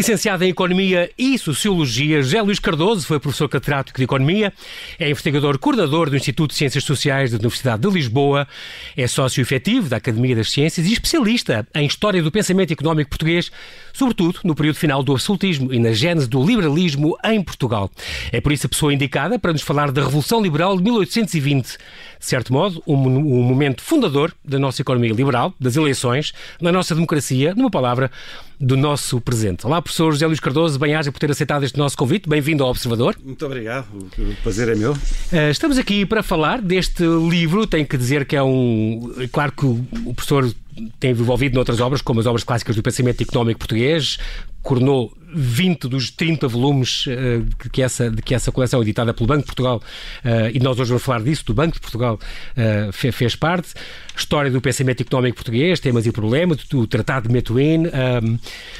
Licenciado em Economia e Sociologia, José Luís Cardoso foi professor catedrático de Economia, é investigador coordenador do Instituto de Ciências Sociais da Universidade de Lisboa, é sócio efetivo da Academia das Ciências e especialista em História do Pensamento Económico Português, sobretudo no período final do absolutismo e na gênese do liberalismo em Portugal. É por isso a pessoa indicada para nos falar da Revolução Liberal de 1820, de certo modo, um, um momento fundador da nossa economia liberal, das eleições, da nossa democracia, numa palavra, do nosso presente. Olá, professor José Luís Cardoso, bem-aja por ter aceitado este nosso convite. Bem-vindo ao Observador. Muito obrigado, o prazer é meu. Uh, estamos aqui para falar deste livro. Tenho que dizer que é um. Claro que o professor tem envolvido noutras obras, como as obras clássicas do pensamento económico português, coronou 20 dos 30 volumes uh, que, essa, de que essa coleção editada pelo Banco de Portugal, uh, e nós hoje vamos falar disso, do Banco de Portugal, uh, fez, fez parte. História do pensamento económico português, temas e problemas, do Tratado de Metuín.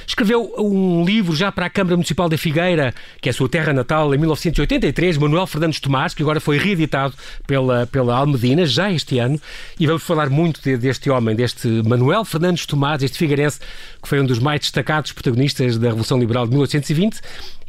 escreveu um livro já para a Câmara Municipal da Figueira, que é a sua terra natal, em 1983, Manuel Fernandes Tomás, que agora foi reeditado pela, pela Almedina, já este ano, e vamos falar muito de, deste homem, deste Manuel Fernandes Tomás, este figueirense, que foi um dos mais destacados protagonistas da Revolução Liberal de 1820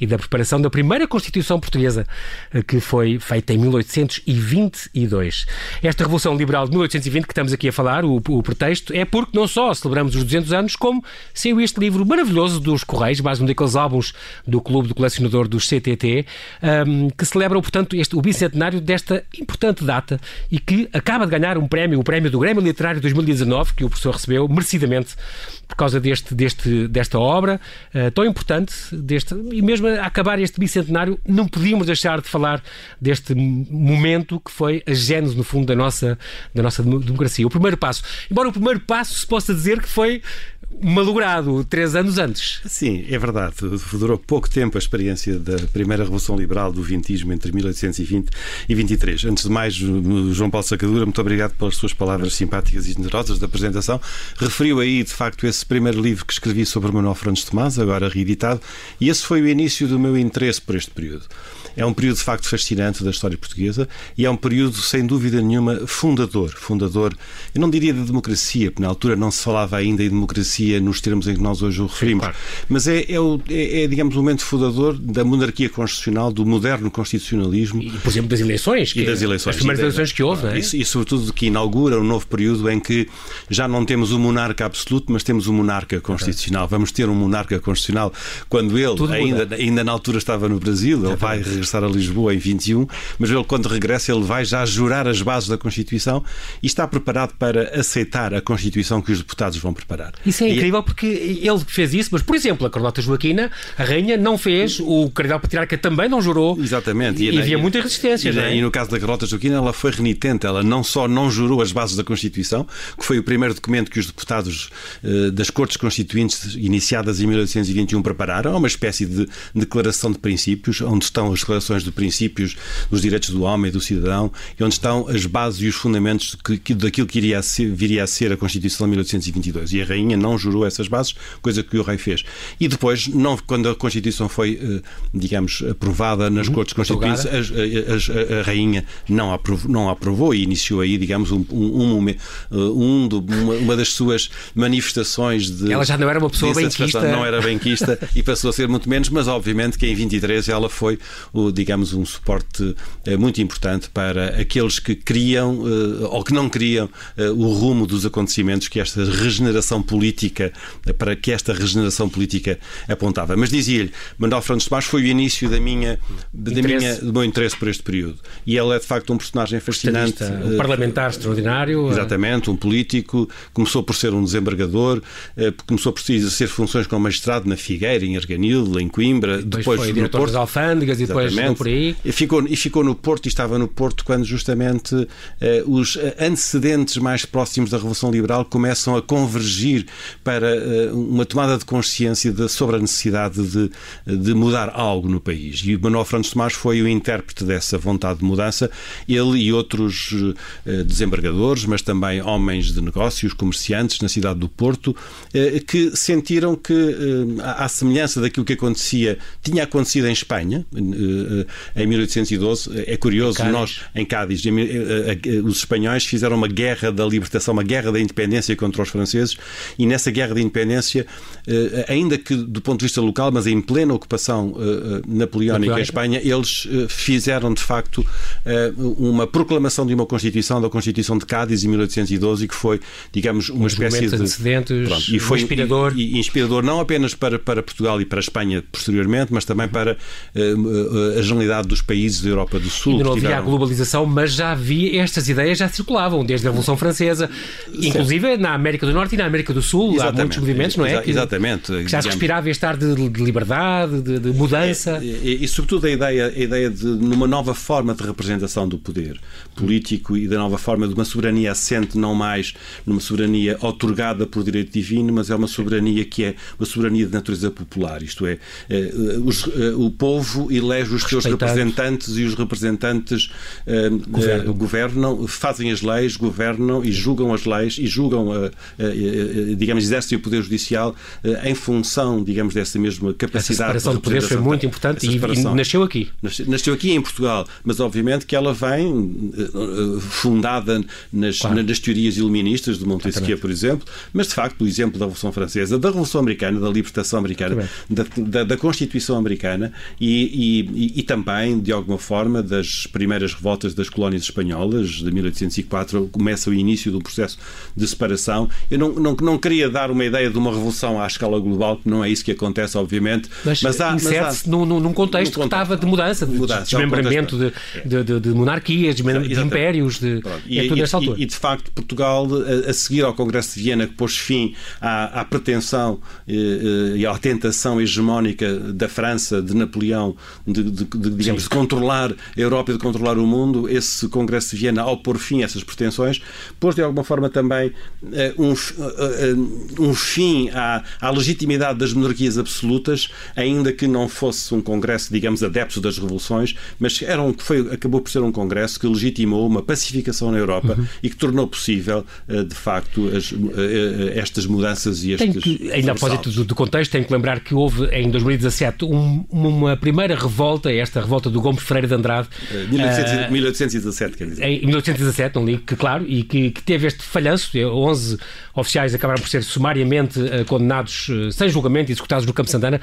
e da preparação da primeira Constituição Portuguesa, eh, que foi feita em 1822. Esta Revolução Liberal de 1820 que estamos aqui a falar, o, o pretexto, é porque não só celebramos os 200 anos, como saiu este livro maravilhoso dos Correios, mais um daqueles álbuns do Clube do Colecionador dos CTT, um, ehm, que celebram, portanto, este, o bicentenário desta importante data e que acaba de ganhar um prémio, o prémio do Grêmio Literário 2019, que o professor recebeu merecidamente por causa deste, deste, desta obra uh, tão importante, deste, e mesmo a acabar este bicentenário, não podíamos deixar de falar deste momento que foi a gênese, no fundo, da nossa, da nossa democracia. O primeiro passo. Embora o primeiro passo se possa dizer que foi malogrado três anos antes. Sim, é verdade. Durou pouco tempo a experiência da primeira Revolução Liberal do Vintismo entre 1820 e 23. Antes de mais, João Paulo Sacadura, muito obrigado pelas suas palavras simpáticas e generosas da apresentação. Referiu aí, de facto, esse primeiro livro que escrevi sobre Manuel Fernandes Tomás, agora reeditado, e esse foi o início do meu interesse por este período. É um período de facto fascinante da história portuguesa e é um período, sem dúvida nenhuma, fundador. Fundador, eu não diria de democracia, porque na altura não se falava ainda em democracia nos termos em que nós hoje o referimos, Sim, claro. mas é, é, o, é, é, digamos, o momento fundador da monarquia constitucional, do moderno constitucionalismo. E, por exemplo, das eleições. E das eleições. As primeiras eleições que houve, não é? E, e, sobretudo, que inaugura um novo período em que já não temos um monarca absoluto, mas temos um monarca constitucional. Vamos ter um monarca constitucional quando ele, ainda, ainda na altura estava no Brasil, ele vai regressar a Lisboa em 21, mas ele, quando regressa, ele vai já jurar as bases da Constituição e está preparado para aceitar a Constituição que os deputados vão preparar. Isso é e incrível porque ele fez isso, mas, por exemplo, a Carlota Joaquina, a rainha, não fez, o Cardeal Patriarca também não jurou. Exatamente. E, e havia muita resistência. E, é? e, no caso da Carlota Joaquina, ela foi renitente. Ela não só não jurou as bases da Constituição, que foi o primeiro documento que os deputados uh, das Cortes Constituintes, iniciadas em 1821, prepararam, é uma espécie de declaração de princípios, onde estão as declarações de princípios dos direitos do homem e do cidadão e onde estão as bases e os fundamentos que, que, daquilo que iria a ser, viria a ser a Constituição de 1822. E a Rainha não jurou essas bases, coisa que o Rei fez. E depois, não, quando a Constituição foi, eh, digamos, aprovada nas uhum, Cortes Constituintes, a, a, a, Rainha não aprovou, não aprovou e iniciou aí, digamos, um, um, um, do, uma, uma, das suas manifestações de. Ela já não era uma pessoa benquista. Não era benquista e passou a ser muito menos, mas obviamente que em 23 ela foi, o, digamos, um suporte eh, muito importante para aqueles que criam eh, ou que não criam eh, o rumo dos acontecimentos que esta regeneração política, para que esta regeneração política apontava. Mas dizia-lhe, Manuel Fernandes Tomás foi o início da minha, da minha, do meu interesse por este período. E ele é, de facto, um personagem fascinante. Um parlamentar extraordinário. Exatamente, um político. Começou por ser um desembargador, começou por exercer funções como magistrado na Figueira, em Arganil, em Coimbra. Depois, depois foi diretor das alfândegas e depois E ficou, e ficou no Porto e estava no Porto quando justamente uh, os antecedentes mais próximos da Revolução Liberal começam a convergir para uh, uma tomada de consciência de, sobre a necessidade de, de mudar algo no país. E Manuel Franco Tomás foi o intérprete dessa vontade de mudança. Ele e outros uh, desembargadores, mas também homens de negócios, comerciantes na cidade do Porto, que sentiram que à semelhança daquilo que acontecia, tinha acontecido em Espanha, em 1812. É curioso, em nós, em Cádiz, os espanhóis fizeram uma guerra da libertação, uma guerra da independência contra os franceses, e nessa guerra da independência, ainda que do ponto de vista local, mas em plena ocupação napoleónica em Espanha, eles fizeram de facto uma proclamação de uma Constituição, da Constituição de Cádiz em 1812, que foi, digamos, uma Os espécie de. Antecedentes, pronto, e foi inspirador. E, e, inspirador não apenas para, para Portugal e para a Espanha posteriormente, mas também para uh, a generalidade dos países da Europa do Sul. Ainda não havia tiveram... a globalização, mas já havia, estas ideias já circulavam desde a Revolução Francesa, inclusive certo. na América do Norte e na América do Sul. Exatamente. Há muitos movimentos, não é? Que, exatamente. Que já se respirava este ar de, de liberdade, de, de mudança. E, e, e, sobretudo, a ideia, a ideia de numa nova forma de representação do poder político e da nova forma de uma soberania assente não mais numa soberania otorgada por direito divino, mas é uma soberania que é uma soberania de natureza popular, isto é, eh, os, o povo elege os seus representantes e os representantes eh, governam. governam, fazem as leis, governam e julgam as leis e julgam, digamos, exercem o poder judicial em função, digamos, dessa mesma capacidade. Essa separação de, de poderes foi muito importante e, e, nasceu aqui. Nasceu aqui em Portugal, mas obviamente que ela vem fundada nas, claro. nas teorias iluministas de Montesquieu, por exemplo, mas de facto, o exemplo da Revolução Francesa, da Revolução Americana, da libertação americana, da, da, da, Constituição americana e, e, e, também, de alguma forma, das primeiras revoltas das colónias espanholas de 1804, começa o início do processo de separação. Eu não, não, não queria dar uma ideia de uma revolução à escala global, que não é isso que acontece, obviamente. Mas, mas há, insere-se num, num, contexto que estava de mudança, de, mudança, desmembramento de, de, de, de, monarquias, de, de impérios, de, e, é tudo nesta altura. E, e, de facto, Portugal, a, a, seguir ao Congresso de Viena, que pôs fim à, à pretensão eh, eh, e à tentação hegemónica da França, de Napoleão, de, de, de digamos, de controlar a Europa e de controlar o mundo, esse Congresso de Viena, ao pôr fim a essas pretensões, pôs de alguma forma também eh, um, um fim à, à legitimidade das monarquias absolutas, ainda que não fosse um Congresso, digamos, adepto das revoluções, mas era um, foi, acabou por ser um Congresso que legitimou uma pacificação na Europa uhum. e que tornou possível, de facto, as, estas mudanças e estes. Que, ainda a propósito do, do, contexto, tenho que lembrar que houve em 2017 um, uma primeira revolta, esta revolta do Gomes Freire de Andrade. Uh, 1800, 1817, quer dizer. Em 1817, não li, que claro, e que, que teve este falhanço. 11 oficiais acabaram por ser sumariamente uh, condenados uh, sem julgamento e executados no Campo Santana.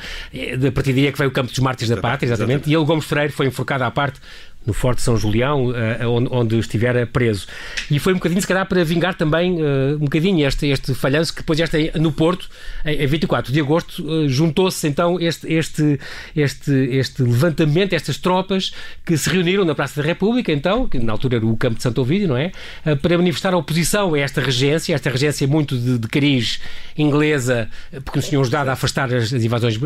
A partir daí é que veio o Campo dos Mártires da Pátria, exatamente. exatamente. E ele, Gomes Freire, foi enforcado à parte no Forte São Julião, uh, onde, onde estivera preso. E foi um bocadinho, se calhar, para vingar também uh, um bocadinho este, este falhanço, que depois este no Porto, em, em 24 de agosto, juntou-se então este, este, este, este levantamento, estas tropas que se reuniram na Praça da República, então, que na altura era o campo de Santo Ovídio, não é? para manifestar a oposição a esta regência, esta regência muito de, de cariz inglesa, porque nos tinham ajudado a afastar as, as invasões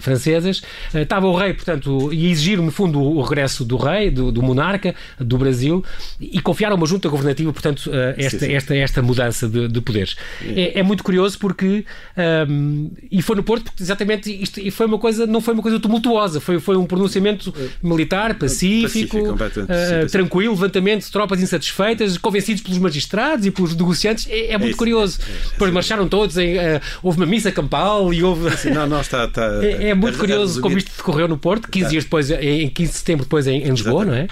francesas. estava o rei, portanto, e exigir, no fundo, o regresso do rei, do, do monarca do Brasil e confiar a uma junta governativa, portanto, eh, esta, sim, sim. esta, esta mudança de, de poderes. É, é, muito curioso porque um, e foi no Porto porque exatamente isto e foi uma coisa não foi uma coisa tumultuosa, foi foi um pronunciamento militar pacífico, pacífico uh, tranquilo, levantamento de tropas insatisfeitas, convencidos pelos magistrados e pelos negociantes. É, é muito é curioso. É, Depois marcharam todos em uh, houve uma missa campal e houve não, não está, está é, é, muito curioso como isto decorreu no Porto, 15 dias depois em 15 de setembro depois em, em Lisboa não é?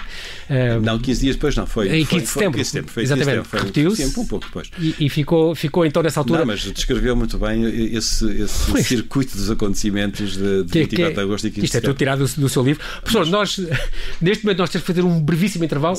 Uh, não, 15 dias depois não, foi. Em 15 de setembro. Foi, Exatamente, repetiu-se. Um pouco depois. E, e, ficou, ficou então nessa altura. Não, mas descreveu muito bem esse, esse circuito dos acontecimentos de, de que, 24 que, de agosto e 15 Isto é tudo tirado do, do seu livro. Professor, mas... nós, neste momento, nós temos que fazer um brevíssimo intervalo.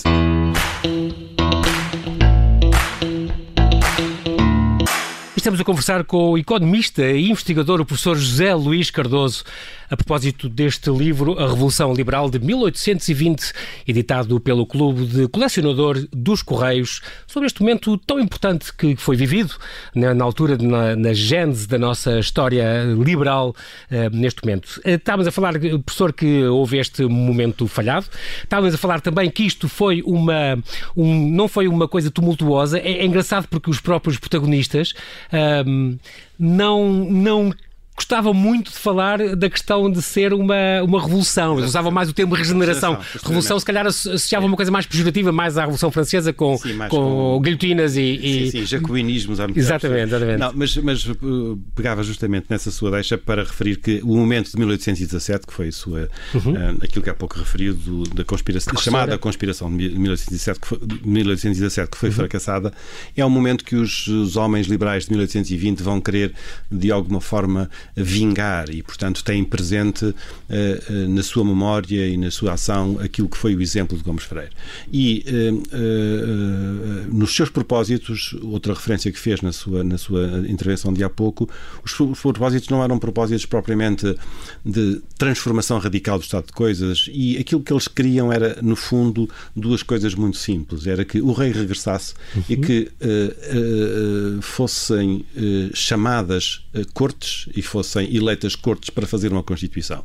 Estamos a conversar com o economista e investigador, o professor José Luís Cardoso, a propósito deste livro, A Revolução Liberal de 1820, editado pelo Clube de Colecionador dos Correios, sobre este momento tão importante que foi vivido na, na altura, na, na gênese da nossa história liberal uh, neste momento. Uh, estávamos a falar, professor, que houve este momento falhado. Estávamos a falar também que isto foi uma. Um, não foi uma coisa tumultuosa. É, é engraçado porque os próprios protagonistas. Uh, não, não gostava muito de falar da questão de ser uma, uma revolução. Eles usavam mais o termo regeneração. Regeneração, revolução se calhar associava uma coisa mais pejorativa, mais à Revolução Francesa, com, sim, com, com guilhotinas e, e... Sim, sim, jacobinismos. Exatamente, exatamente. Não, mas, mas uh, pegava justamente nessa sua deixa para referir que o momento de 1817, que foi a sua, uhum. uh, aquilo que há pouco referiu, do, da conspiração, chamada conspiração de 1817, que foi, 1817, que foi uhum. fracassada, é um momento que os, os homens liberais de 1820 vão querer, de alguma forma, vingar e, portanto, têm presente uh, uh, na sua memória e na sua ação aquilo que foi o exemplo de Gomes Freire. E uh, nos seus propósitos, outra referência que fez na sua, na sua intervenção de há pouco, os, os propósitos não eram propósitos propriamente de transformação radical do estado de coisas e aquilo que eles queriam era, no fundo, duas coisas muito simples. Era que o rei regressasse uhum. e que fossem chamadas cortes e fossem fossem eleitas cortes para fazer uma Constituição.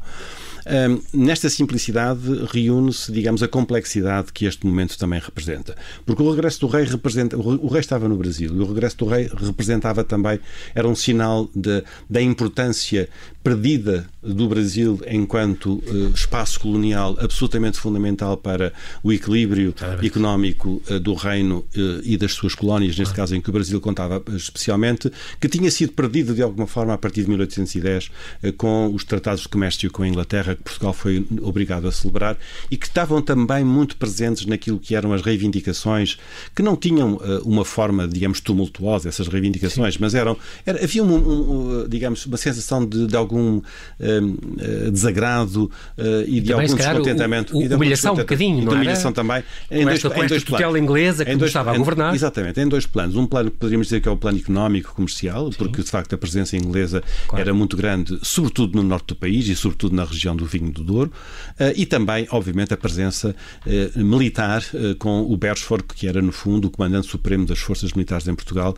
Nesta simplicidade reúne-se, digamos, a complexidade que este momento também representa. Porque o regresso do rei representa. O rei estava no Brasil e o regresso do rei representava também. Era um sinal de, da importância perdida do Brasil enquanto uh, espaço colonial absolutamente fundamental para o equilíbrio económico uh, do reino uh, e das suas colónias, neste ah. caso em que o Brasil contava especialmente, que tinha sido perdida de alguma forma a partir de 1810 com os tratados de comércio com a Inglaterra que Portugal foi obrigado a celebrar e que estavam também muito presentes naquilo que eram as reivindicações que não tinham uma forma, digamos, tumultuosa essas reivindicações, Sim. mas eram era, havia um, um, digamos uma sensação de, de algum um, uh, desagrado uh, e de também, algum descontentamento. O, o, humilhação um bocadinho, não é? humilhação também. Em com dois, esta, em dois tutela inglesa que dois, estava a governar. Exatamente, em dois planos. Um plano que poderíamos dizer que é o plano económico, comercial, Sim. porque de facto a presença inglesa claro. era muito grande, sobretudo no norte do país e sobretudo na região do Vinho do Douro, uh, e também, obviamente, a presença uh, militar uh, com o Beresford, que era no fundo o comandante supremo das forças militares em Portugal,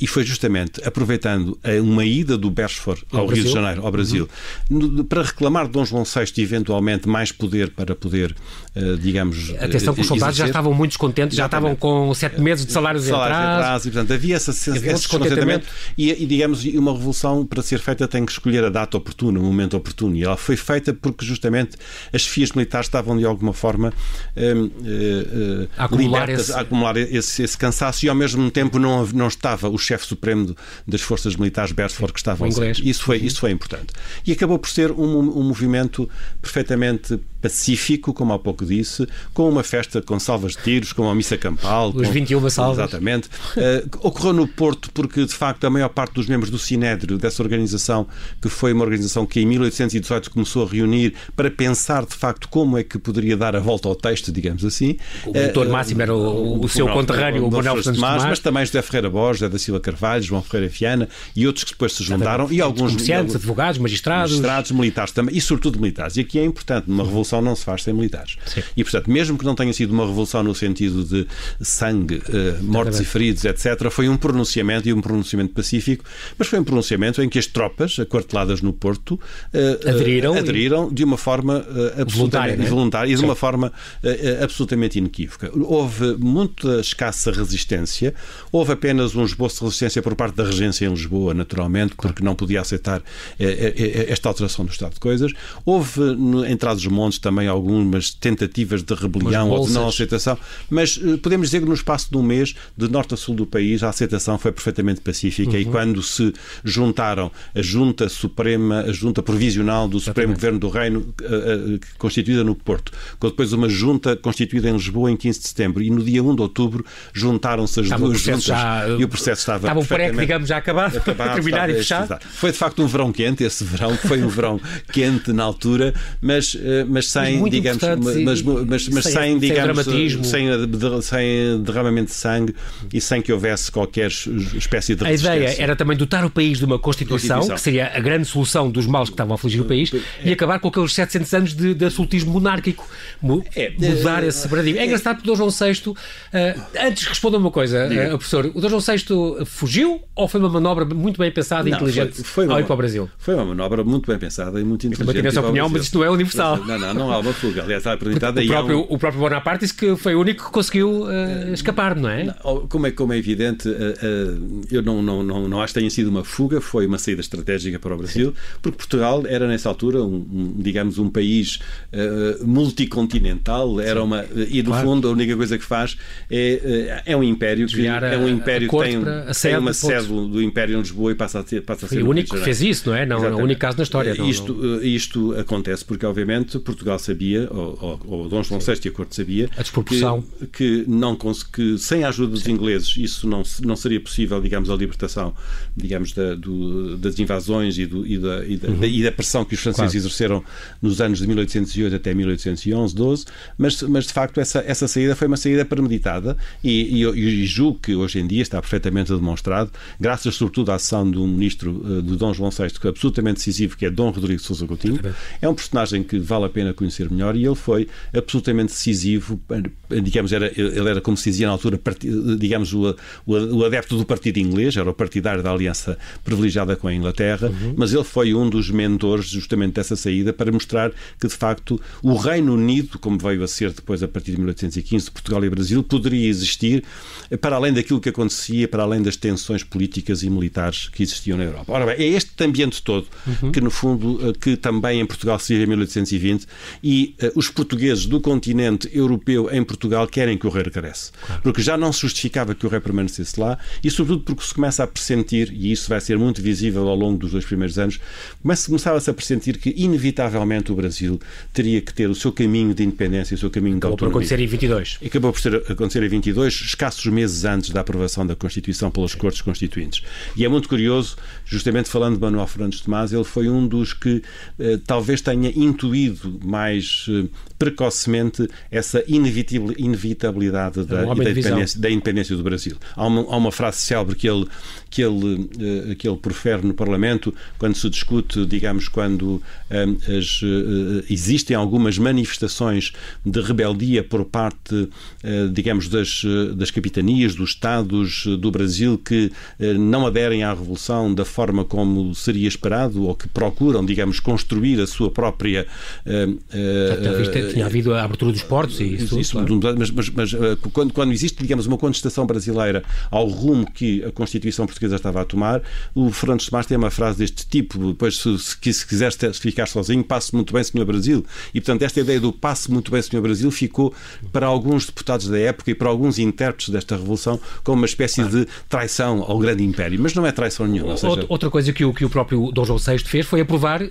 e foi justamente aproveitando uma ida do Beresford ao, Rio de Janeiro, ao Brasil, uhum. para reclamar de Dom João VI eventualmente mais poder para poder, digamos. Atenção que os soldados já estavam muito descontentes, já estavam com sete meses de salários, salários em atraso. E, portanto, havia essa, esse descontentamento e, e, digamos, uma revolução para ser feita tem que escolher a data oportuna, o momento oportuno. E ela foi feita porque justamente as fias militares estavam de alguma forma uh, uh, acumular, esse... a acumular esse, esse, cansaço e ao mesmo tempo não, não estava o chefe supremo das forças militares, Beresford, que estava. Isso foi, isso foi importante. E acabou por ser um, um movimento perfeitamente pacífico, como há pouco disse, com uma festa com salvas de tiros, com uma missa campal. Os com, 21 salvas. Exatamente. Uh, ocorreu no Porto porque, de facto, a maior parte dos membros do Sinédrio, dessa organização, que foi uma organização que em 1818 começou a reunir para pensar, de facto, como é que poderia dar a volta ao texto, digamos assim. O motor uh, máximo era o, o, o seu conterrâneo, o Manuel Santos Tomás, mas também José Ferreira Borges, José da Silva Carvalho, João Ferreira Fiana e outros que depois se juntaram. E alguns comerciantes, advogados, magistrados. Magistrados, militares também, e sobretudo militares. E aqui é importante, numa revolução não se faz sem militares. Sim. E, portanto, mesmo que não tenha sido uma revolução no sentido de sangue, uh, mortes e feridos, etc., foi um pronunciamento e um pronunciamento pacífico, mas foi um pronunciamento em que as tropas, aquarteladas no Porto, uh, aderiram, aderiram de uma forma uh, absolutamente né? voluntária e de uma forma absolutamente inequívoca. Houve muita escassa resistência, houve apenas um esboço de resistência por parte da regência em Lisboa, naturalmente, porque não podia aceitar esta alteração do estado de coisas. Houve, em Trás-os-Montes, também algumas tentativas de rebelião ou de não aceitação, mas uh, podemos dizer que no espaço de um mês, de norte a sul do país, a aceitação foi perfeitamente pacífica uhum. e quando se juntaram a Junta Suprema, a Junta Provisional do Supremo. Governo do Reino, uh, uh, constituída no Porto, com depois uma Junta constituída em Lisboa em 15 de setembro e no dia 1 de outubro juntaram-se as Estava duas juntas já, e o processo estava Estava o pré digamos, já acabado, acabado terminar e fechar. Foi de facto um verão quente, esse verão foi um verão quente na altura, mas, mas sem, mas digamos, mas, mas, mas, sem, sem, digamos, sem, sem, derramamento de sangue e sem que houvesse qualquer espécie de A ideia era também dotar o país de uma Constituição, Constituição. que seria a grande solução dos males que estavam a afligir o país, e acabar com aqueles 700 anos de, de absolutismo monárquico. É, mudar é, esse paradigma. É, é engraçado porque o Dom João VI, uh, antes responda uma coisa, uh, professor, o Dom João VI fugiu ou foi uma manobra muito bem pensada e inteligente foi, foi uma, ao ir para o Brasil? Foi uma manobra muito bem pensada e muito inteligente. Também tenho essa opinião, mas isto não é universal. Não, não, não há uma fuga. Aliás, está apresentada o próprio, um... o próprio Bonaparte disse que foi o único que conseguiu uh, escapar, não é? Não, como é? Como é evidente, eu não, não, não, não acho que tenha sido uma fuga, foi uma saída estratégica para o Brasil, porque Portugal era nessa altura um digamos um país uh, multicontinental, era uma e no claro. fundo a única coisa que faz é é um império que é um império que tem, tem uma sede do império em Lisboa e passa a ter passa a ser o único que fez isso, não é? Não, é o único caso na história. Não, isto não... isto acontece porque obviamente Portugal sabia ou, ou, ou Dom João VI e a corte sabia a desproporção que, que não que sem a ajuda dos Sim. ingleses isso não não seria possível digamos a libertação digamos da, do, das invasões e, do, e, da, e, da, uhum. e, da, pressão que os franceses claro. exerceram nos anos de 1808 até 1811, 12, mas, mas de facto essa, essa saída foi uma saída premeditada e, e, julgo que hoje em dia está perfeitamente demonstrado, graças sobretudo à ação do ministro uh, de Dom João VI, que é absolutamente decisivo, que é Dom Rodrigo Sousa Coutinho. É um personagem que vale a pena conhecer melhor e ele foi absolutamente decisivo, digamos, era, ele era como se dizia na altura, digamos, o, o, o adepto do partido inglês, era o partidário da aliança privilegiada com a Inglaterra, uhum. mas ele foi um dos mentores justamente dessa saída para mostrar que, de facto, o Reino Unido, como veio a ser depois a partir de 1815, de Portugal e Brasil, poderia existir para além daquilo que acontecia, para além das tensões políticas e militares que existiam na Europa. Ora bem, é este ambiente todo uhum. que, no fundo, eh, que também em Portugal se vive em 1820 e uh, os portugueses do continente europeu em Portugal querem que o rei regresse. Claro. Porque já não se justificava que o rei permanecesse lá e, sobretudo, porque se começa a pressentir, e isso vai ser muito visível ao longo dos dois primeiros anos, começava-se a pressentir que, inevitavelmente, o Brasil teria que ter o seu caminho de independência, o seu caminho de autonomia. Acabou por acontecer em 22. E acabou por ser, acontecer em 22, escassos meses antes da aprovação da Constituição pelas Cortes Constituintes. E é muito curioso, justamente falando de Manuel Fernandes Tomás, ele foi um dos que eh, talvez tenha intuído mais eh, precocemente essa inevitabilidade da, da, independência, da, independência, do Brasil. Há uma, há uma frase célebre que ele, que, ele, uh, que ele profere no Parlamento quando se discute, digamos, quando uh, as, uh, existem algumas manifestações de rebeldia por parte, digamos, das, das capitanias, dos Estados do Brasil que não aderem à Revolução da forma como seria esperado ou que procuram, digamos, construir a sua própria tinha havido a abertura dos portos e isso. isso claro. Mas, mas, mas eh, quando, quando, existe, digamos, uma contestação brasileira ao rumo que a Constituição portuguesa estava a tomar, o Fernando Tomás tem uma frase deste tipo: depois, se, se, se quiser ficar sozinho, passe muito bem, Senhor Brasil. E, portanto, esta ideia do passe muito bem, Senhor Brasil ficou para alguns deputados da época e para alguns intérpretes desta Revolução como uma espécie claro. de traição ao grande império. Mas não é traição nenhuma. Seja... Outra coisa que o, que o próprio Dom João VI fez foi aprovar, uh,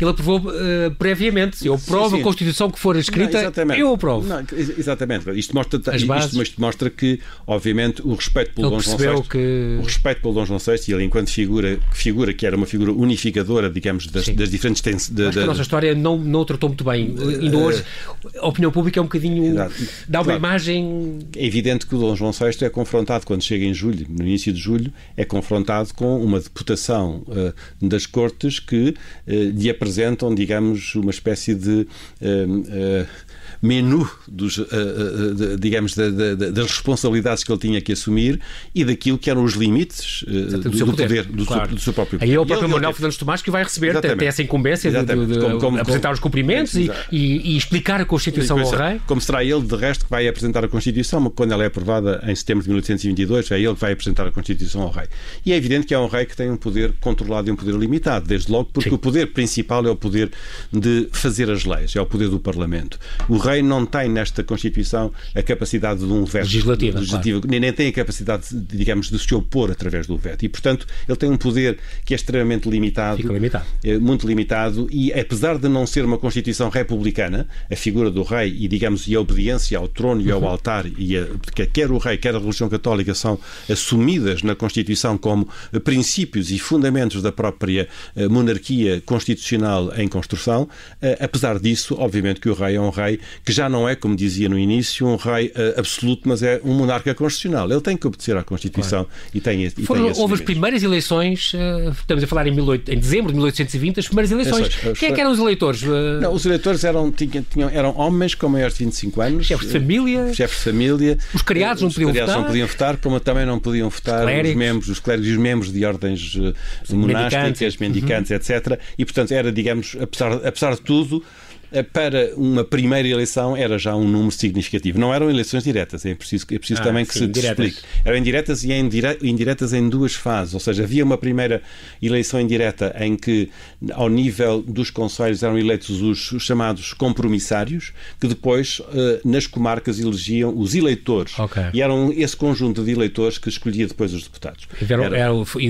ele aprovou uh, previamente. Eu aprovo a Constituição que for escrita, não, eu aprovo. Não, exatamente. Isto mostra, isto, isto, mostra que, obviamente, o respeito pelo ele Dom João VI, que... o respeito pelo Dom João VI, e ele enquanto figura, figura que era uma figura unificadora, digamos, das, das diferentes... Tens, de, Acho que a nossa história não, não o tratou muito bem. Ainda hoje, a opinião pública é um bocadinho... Exato. dá uma claro. imagem... É evidente que o Dom João VI é confrontado, quando chega em julho, no início de julho, é confrontado com uma deputação uh, das Cortes que uh, lhe apresentam, digamos, uma espécie de... Uh, menu dos, uh, uh, de, digamos, de, de, das responsabilidades que ele tinha que assumir e daquilo que eram os limites uh, do, do, seu poder, poder do, claro. seu, do, seu, próprio poder. Aí é o próprio Manuel Fernandes Tomás que vai receber até essa incumbência de, como, como, apresentar como, os cumprimentos e, e, e, explicar a Constituição ao rei. Como será ele, de resto, que vai apresentar a Constituição, quando ela é aprovada em setembro de 1822, é ele que vai apresentar a Constituição ao rei. E é evidente que é um rei que tem um poder controlado e um poder limitado, desde logo porque Sim. o poder principal é o poder de fazer as leis, é o poder do Parlamento. O rei não tem nesta Constituição a capacidade de um veto legislativo, legislativo claro. nem tem a capacidade, digamos, de se opor através do veto. E, portanto, ele tem um poder que é extremamente limitado, Fica limitado. É, muito limitado, e apesar de não ser uma Constituição republicana, a figura do rei e, digamos, e a obediência ao trono e ao uhum. altar, e a, quer o rei, quer a religião católica são assumidas na Constituição como princípios e fundamentos da própria eh, monarquia constitucional em construção, eh, apesar disso, obviamente que o rei é um rei que já não é, como dizia no início, um rei uh, absoluto, mas é um monarca constitucional. Ele tem que obedecer à Constituição claro. e tem, e Foram, tem Houve as primeiras eleições, uh, estamos a falar em, 18, em, dezembro de 1820, as primeiras eleições. Eleições. Quem é que eram os eleitores? Uh... Não, os eleitores eram, tinham, tinham, eram homens com maiores de 25 anos. Chefes de família. Chefes de família. Os criados não podiam votar. não podiam votar, como também não podiam votar os, os membros, os clérigos e os membros de ordens monásticas, mendicantes, uhum. etc. E, portanto, era, digamos, apesar, apesar de tudo, para uma primeira eleição era já um número significativo. Não eram eleições diretas, é preciso, é preciso ah, também que sim, se explique. Eram indiretas e indiretas em duas fases, ou seja, havia uma primeira eleição indireta em que, ao nível dos conselhos, eram eleitos os, os chamados compromissários, que depois, eh, nas comarcas, elegiam os eleitores. Okay. E eram esse conjunto de eleitores que escolhia depois os deputados.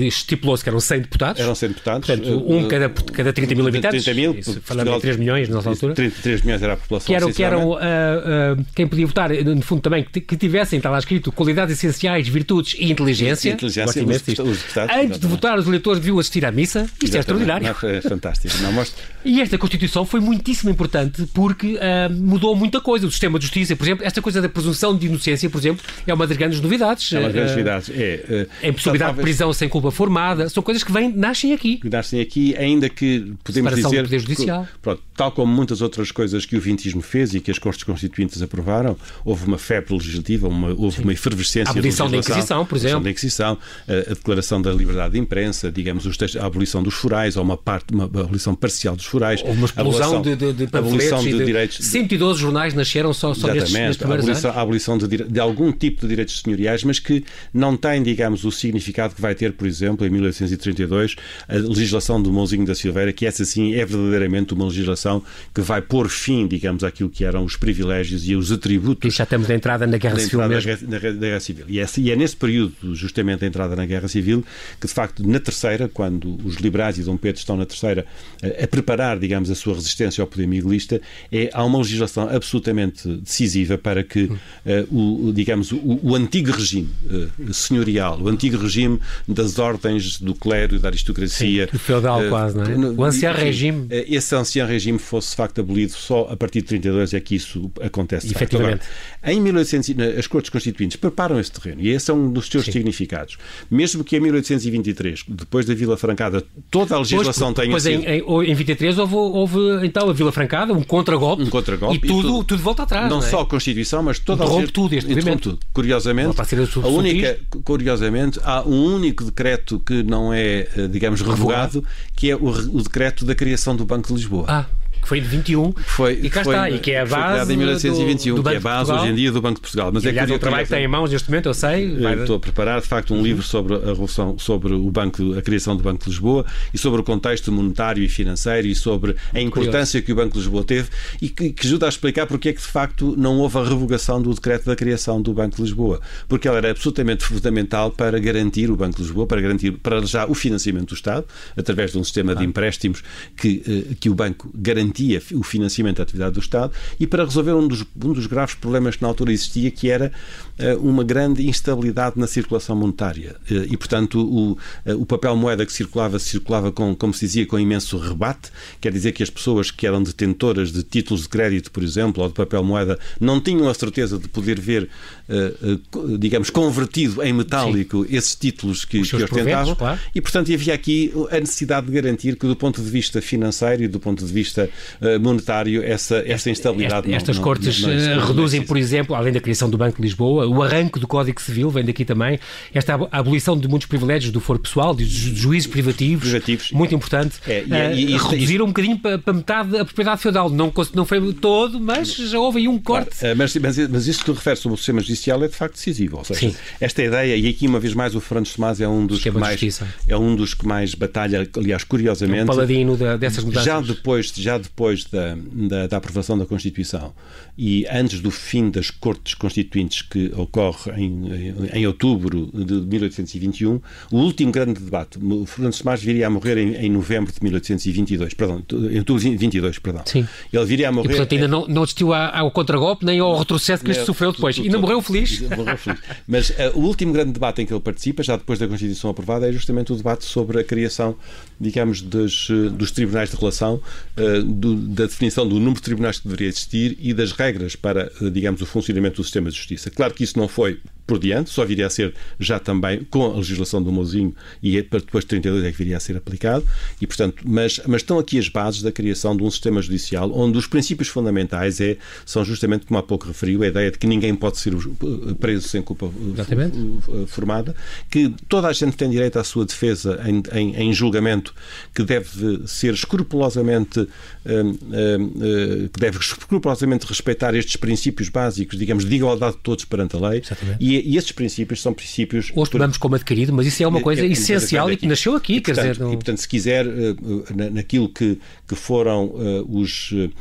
Estipulou-se que eram 100 deputados. Eram 100 deputados. Portanto, um cada, cada 30 mil habitantes. 30 mil. Falando em 3 milhões nessa altura. 33 milhões era a população. Que eram, que eram uh, uh, quem podia votar, no fundo também, que, que tivessem, está lá escrito, qualidades essenciais, virtudes e inteligência. E inteligência os, os deputados, Antes de votar, os eleitores deviam assistir à missa. Isto Exatamente. é extraordinário. Não, é fantástico. Não, mostra... E esta Constituição foi muitíssimo importante porque uh, mudou muita coisa. O sistema de justiça, por exemplo, esta coisa da presunção de inocência, por exemplo, é uma das grandes novidades. É uma das grandes novidades. É, a impossibilidade de prisão sem culpa formada. São coisas que vêm, nascem aqui. Que nascem aqui, ainda que podemos Separação dizer. Do poder judicial. Pronto, tal como muitas outras coisas que o vintismo fez e que as Cortes Constituintes aprovaram, houve uma febre legislativa, uma, houve Sim. uma efervescência. A abolição da Inquisição, por exemplo. A da Inquisição, a, a, declaração da liberdade de imprensa, digamos, os textos, a abolição dos forais, ou uma parte, uma abolição parcial dos forais. Houve uma explosão de, de, de panfletos de, de direitos. 112 jornais nasceram só, só nestes, nestes primeiros a abolição, anos. A abolição de, de algum tipo de direitos senhoriais, mas que não tem, digamos, o significado que vai ter, por exemplo, em 1832, a legislação do Mãozinho da Silveira, que essa sim é verdadeiramente uma legislação que vai pôr fim, digamos, àquilo que eram os privilégios e os atributos. E já estamos na entrada na Guerra Civil mesmo. Na, na, na Guerra Civil. E é, e é, nesse período, justamente a entrada na Guerra Civil, que de facto, na terceira, quando os liberais e Dom Pedro estão na terceira a, a preparar, digamos, a sua resistência ao poder miguelista, é, há uma legislação absolutamente decisiva para que, uh, o, digamos, o, o antigo regime uh, senhorial, o antigo regime das ordens do clero e da aristocracia. Sim, feudal uh, quase, não é? O ancião regime. Esse ancião regime fosse de facto abolido só a partir de 32 é que isso acontece. Efetivamente. Agora, em 1800, as Cortes Constituintes preparam esse terreno e esse é um dos seus Sim. significados. Mesmo que em 1823, depois da Vila Francada, toda a legislação pois, tenha pois sido... em, em 23 houve, houve, então a Vila Francada, um contragolpe, um contragolpe e, tudo, e tudo, tudo, volta atrás. Não, não é? só a Constituição, mas toda a legislação. tudo este movimento. Tudo. Curiosamente, a única, curiosamente, há um único decreto que não é, eh, digamos, revogado, que é o, o decreto da criação do Banco de Lisboa. Ah que foi de 21 foi, e cá foi, está, e que é a base em 1921, do, do que é a base hoje em dia do Banco de Portugal. Mas e, é aliás, o trabalho que tem em mãos neste momento, eu sei. Vai... Estou a preparar, de facto, um uhum. livro sobre a revolução, sobre o banco, a criação do Banco de Lisboa e sobre o contexto monetário e financeiro e sobre a importância Curioso. que o Banco de Lisboa teve e que, que, ajuda a explicar porque é que, de facto, não houve a revogação do decreto da criação do Banco de Lisboa. Porque ela era absolutamente fundamental para garantir o Banco de Lisboa, para garantir, para já, o financiamento do Estado, através de um sistema ah. de empréstimos que, eh, que o banco garantia o financiamento da atividade do Estado e para resolver um dos, um dos graves problemas que na altura existia, que era uh, uma grande instabilidade na circulação monetária. Uh, e, portanto, o, uh, o papel moeda que circulava, circulava com, como se dizia, com imenso rebate, quer dizer que as pessoas que eram detentoras de títulos de crédito, por exemplo, ou de papel moeda, não tinham a certeza de poder ver, digamos, convertido em metálico Sim. esses títulos que, que ostentavam. Claro. E, portanto, havia aqui a necessidade de garantir que, do ponto de vista financeiro e do ponto de vista monetário, essa, essa instabilidade. Esta, estas não, cortes não, não eh, reduzem, por exemplo, além da criação do Banco de Lisboa, o arranque do Código Civil vem daqui também, esta abolição de muitos privilégios do foro pessoal, de juízes privativos, privativos muito é. importante. É, e, é, e, uh, reduziram um bocadinho para, para, metade a propriedade feudal. Não, não foi todo, mas já houve aí um corte. Claro, mas, mas, mas isso que tu referes sobre o sistema judicial é de facto decisivo. Ou seja, Sim. esta ideia, e aqui uma vez mais o Fernando Tomás é um dos que mais é um dos que mais batalha, aliás, curiosamente. É um paladino da, dessas mudanças. Já depois, já depois da, da, da aprovação da Constituição e antes do fim das Cortes Constituintes que ocorre em, em outubro de 1821, o último grande debate, o Fernando Tomás viria a morrer em, em, novembro de 1822, perdão, em outubro de 22, perdão. Sim. Ele viria a morrer... E, portanto, ainda não, não assistiu ao contragolpe nem ao retrocesso que este sofreu depois. Ainda morreu feliz. Morreu feliz. Mas uh, o último grande debate em que ele participa, já depois da Constituição aprovada, é justamente o debate sobre a criação, digamos, dos, dos tribunais de relação uh, do, da definição do número de tribunais que deveria existir e das regras para, digamos, o funcionamento do sistema de justiça. Claro que isso não foi por diante, só viria a ser já também com a legislação do Mozinho e é para depois de 32 é que viria a ser aplicado. E, portanto, mas, mas estão aqui as bases da criação de um sistema judicial onde os princípios fundamentais é, são justamente, como há pouco referiu, a ideia de que ninguém pode ser preso sem culpa Exatamente. formada, que toda a gente tem direito à sua defesa em, em, em julgamento, que deve ser escrupulosamente hum, hum, que deve escrupulosamente respeitar estes princípios básicos, digamos, de igualdade de todos perante a lei. Exatamente. E e, esses princípios são princípios. Hoje tomamos como adquirido, mas isso é uma coisa é, é, essencial e que nasceu aqui. E, quer portanto, dizer, não... e, portanto, se quiser, eh, naquilo que, que foram uh, os, uh,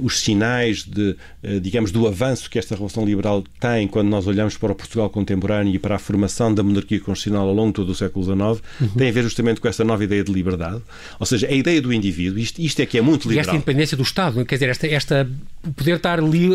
os sinais de, uh, digamos, do avanço que esta Revolução Liberal tem quando nós olhamos para o Portugal contemporâneo e para a formação da monarquia constitucional ao longo de todo o século XIX, uhum. tem a ver justamente com esta nova ideia de liberdade. Ou seja, a ideia do indivíduo, isto, isto é que é muito liberal. E esta independência do Estado, quer dizer, esta, esta poder estar ali,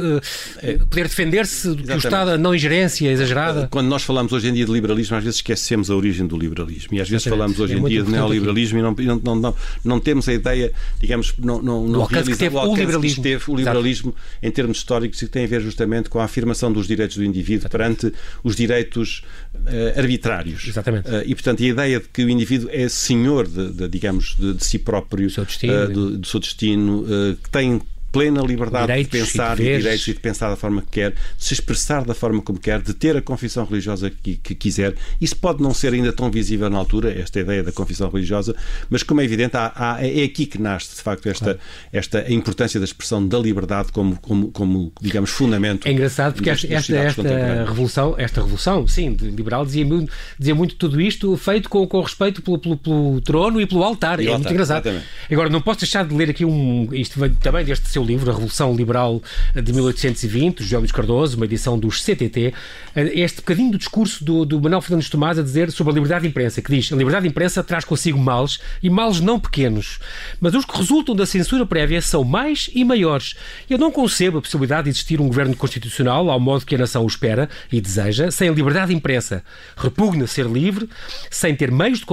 poder defender-se do que o Estado, a não ingerência exagerada. Quando nós falamos hoje em dia de liberalismo, às vezes esquecemos a origem do liberalismo. E às vezes falamos hoje é em dia de neoliberalismo aqui. e não, não, não, não, temos a ideia, digamos, não, não, não o, o liberalismo. teve o liberalismo Exato. em termos históricos e que tem a ver justamente com a afirmação dos direitos do indivíduo Exatamente. perante os direitos uh, arbitrários. Exatamente. Uh, e, portanto, a ideia de que o indivíduo é senhor, de, de digamos, de, de, si próprio, do seu destino, uh, do, do seu destino que tem plena liberdade direitos de pensar e, de direitos e de pensar da forma que quer, de se expressar da forma como quer, de ter a confissão religiosa que, que, quiser. Isso pode não ser ainda tão visível na altura, esta ideia da confissão religiosa, mas como é evidente, há, há, é aqui que nasce, de facto, esta, claro. esta importância da expressão da liberdade como, como, como digamos, fundamento. É engraçado porque esta, esta, esta revolução, esta revolução, sim, liberal, dizia muito, dizia muito tudo isto feito com, com respeito pelo, pelo, pelo trono e pelo altar. E é altar, muito engraçado. Exatamente. Agora, não posso deixar de ler aqui um. Isto vem também deste seu livro, A Revolução Liberal de 1820, José Luís Cardoso, uma edição dos CTT, este bocadinho do discurso do, do Manuel Fernandes Tomás a dizer sobre a liberdade de imprensa, que diz a liberdade de imprensa traz consigo males e males não pequenos, mas os que resultam da censura prévia são mais e maiores. Eu não concebo a possibilidade de existir um governo constitucional ao modo que a nação o espera e deseja, sem a liberdade de imprensa. Repugna ser livre, sem ter meios de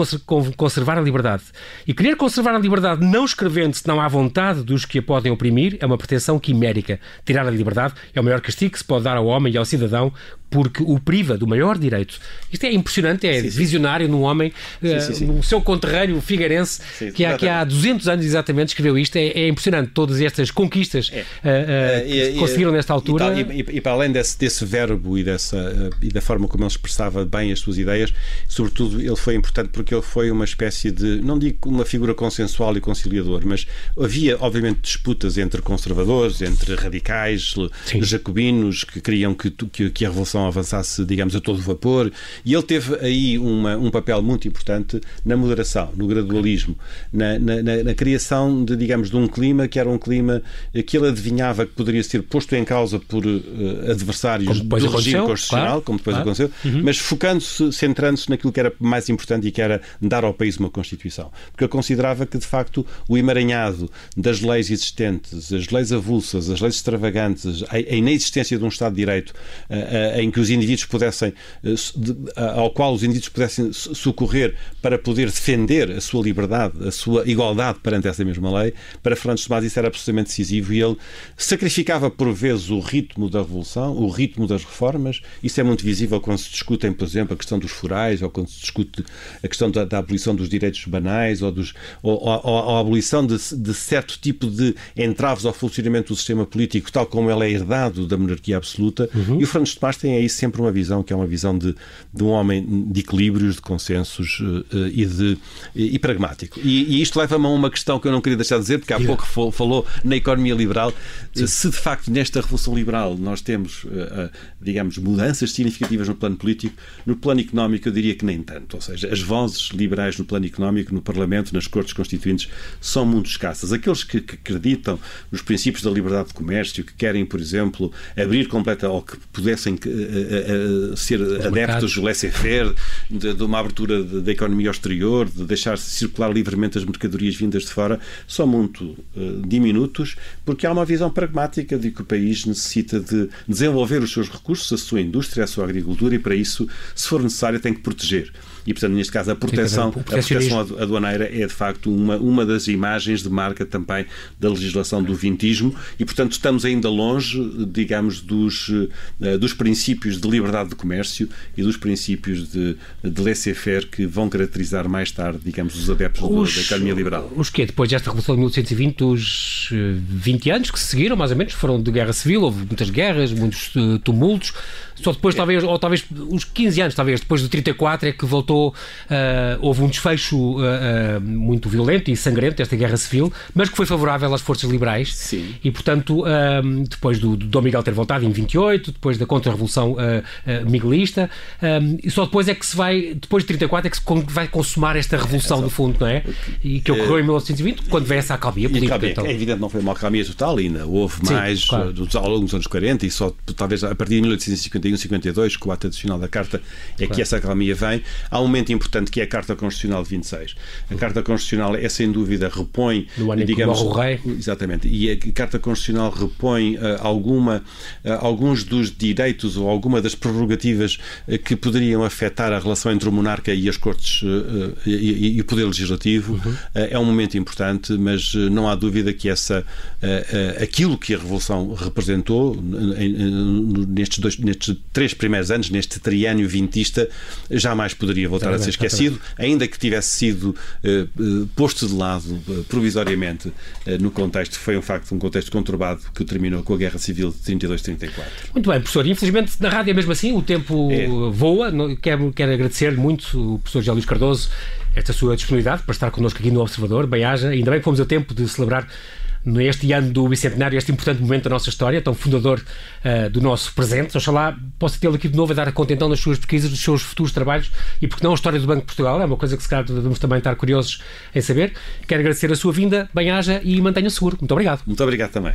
conservar a liberdade. E querer conservar a liberdade não escrevendo se não há vontade dos que a podem oprimir é uma pretensão quimérica. Tirar a liberdade é o maior castigo que se pode dar ao homem e ao cidadão porque o priva do maior direito. Isto é impressionante, é sim, sim. visionário num homem, sim, uh, no seu conterrâneo figueirense, que, há, que há 200 anos exatamente escreveu isto. É, é impressionante todas estas conquistas é. uh, uh, que e, conseguiram nesta altura. E, e, e, para além desse, desse verbo e, dessa, e da forma como ele expressava bem as suas ideias, sobretudo ele foi importante porque ele foi uma espécie de, não digo uma figura consensual e conciliador, mas havia obviamente disputas entre conservadores, entre radicais, jacobinos, que queriam que, que, que a Revolução avançasse, digamos, a todo vapor. E ele teve aí uma, um papel muito importante na moderação, no gradualismo, na, na, na, criação de, digamos, de um clima que era um clima que ele adivinhava que poderia ser posto em causa por uh, adversários do regime constitucional, claro, como depois claro. aconteceu, uhum. mas focando-se, centrando-se naquilo que era mais importante e que era dar ao país uma Constituição. Porque ele considerava que, de facto, o emaranhado das leis existentes, as leis avulsas, as leis extravagantes, a, a inexistência de um Estado de Direito, a, a, em que os indivíduos pudessem, eh, ao qual os indivíduos pudessem socorrer para poder defender a sua liberdade, a sua igualdade perante essa mesma lei, para Fernandes Tomás isso era absolutamente decisivo e ele sacrificava por vezes o ritmo da revolução, o ritmo das reformas. Isso é muito visível quando se discutem, por exemplo, a questão dos forais ou quando se discute a questão da, da abolição dos direitos banais ou, dos, ou, ou, ou a abolição de, de certo tipo de entraves ao funcionamento do sistema político, tal como ele é herdado da monarquia absoluta. Uhum. E o Fernandes Tomás tem aí sempre uma visão que é uma visão de, de um homem de equilíbrios, de consensos uh, e, de, e, e pragmático. E, e isto leva-me a uma questão que eu não queria deixar de dizer, porque há pouco falou na economia liberal. Sim. Se de facto nesta Revolução Liberal nós temos, uh, digamos, mudanças significativas no plano político, no plano económico eu diria que nem tanto. Ou seja, as vozes liberais no plano económico, no Parlamento, nas Cortes Constituintes, são muito escassas. Aqueles que, que acreditam nos princípios da liberdade de comércio, que querem, por exemplo, abrir completa ou que pudessem a, a ser adeptos do laissez-faire, de, de, uma abertura da economia ao exterior, de deixar circular livremente as mercadorias vindas de fora, são muito uh, diminutos, porque há uma visão pragmática de que o país necessita de desenvolver os seus recursos, a sua indústria, a sua agricultura, e para isso, se for necessário, tem que proteger e, portanto, neste caso, a proteção, a proteção aduaneira é, de facto, uma, uma das imagens de marca também da legislação do vintismo. E, portanto, estamos ainda longe, digamos, dos, eh, dos princípios de liberdade de comércio e dos princípios de, de laissez-faire que vão caracterizar mais tarde, digamos, os adeptos os, da economia liberal. Os que depois desta Revolução de 1820, os 20 anos que se seguiram, mais ou menos, foram de guerra civil, houve muitas guerras, muitos uh, tumultos, só depois, talvez, ou talvez uns 15 anos, talvez, depois de 34, é que voltou, uh, houve um desfecho uh, uh, muito violento e sangrento desta guerra civil, mas que foi favorável às forças liberais. Sim. E, portanto, depois do, do Dom Miguel ter voltado em 28, depois da contra-revolução miguelista, e só depois é que se vai, depois de 34, é que se vai consumar esta revolução, é, no fundo, não é? E que ocorreu em 1920, quando veio essa acalmia política. então. É evidente, não foi uma acalmia total, ainda houve Sim, mais claro. ao longo dos anos 40 e só talvez a partir de 1851 51, 52, com o ato adicional da Carta, é claro. que essa acalmia vem. Há um momento importante que é a Carta Constitucional de 26. A Carta Constitucional é, sem dúvida, repõe. No ano digamos, o rei. Exatamente. E a Carta Constitucional repõe uh, alguma, uh, alguns dos direitos ou alguma das prerrogativas uh, que poderiam afetar a relação entre o monarca e as Cortes e, e, o Poder Legislativo. Uhum. é um momento importante, mas não há dúvida que essa, aquilo que a Revolução representou nestes, dois, nestes três primeiros anos, neste triênio vintista, jamais poderia voltar a ser esquecido, ainda que tivesse sido uh, posto de lado uh, provisoriamente uh, no contexto, foi um facto, um contexto conturbado que terminou com a Guerra Civil de 32-34. Muito bem, professor. Infelizmente, na rádio é mesmo assim, o tempo é. voa. Quero, quero agradecer muito o professor José Luís Cardoso esta sua disponibilidade para estar connosco aqui no Observador. Bem-haja. Ainda bem que fomos a tempo de celebrar neste ano do bicentenário, este importante momento da nossa história, tão fundador uh, do nosso presente. Oxalá possa tê-lo aqui de novo a dar a conta então das suas pesquisas, dos seus futuros trabalhos e porque não a história do Banco de Portugal, é uma coisa que se calhar devemos também estar curiosos em saber. Quero agradecer a sua vinda, bem-haja e mantenha seguro. Muito obrigado. Muito obrigado também.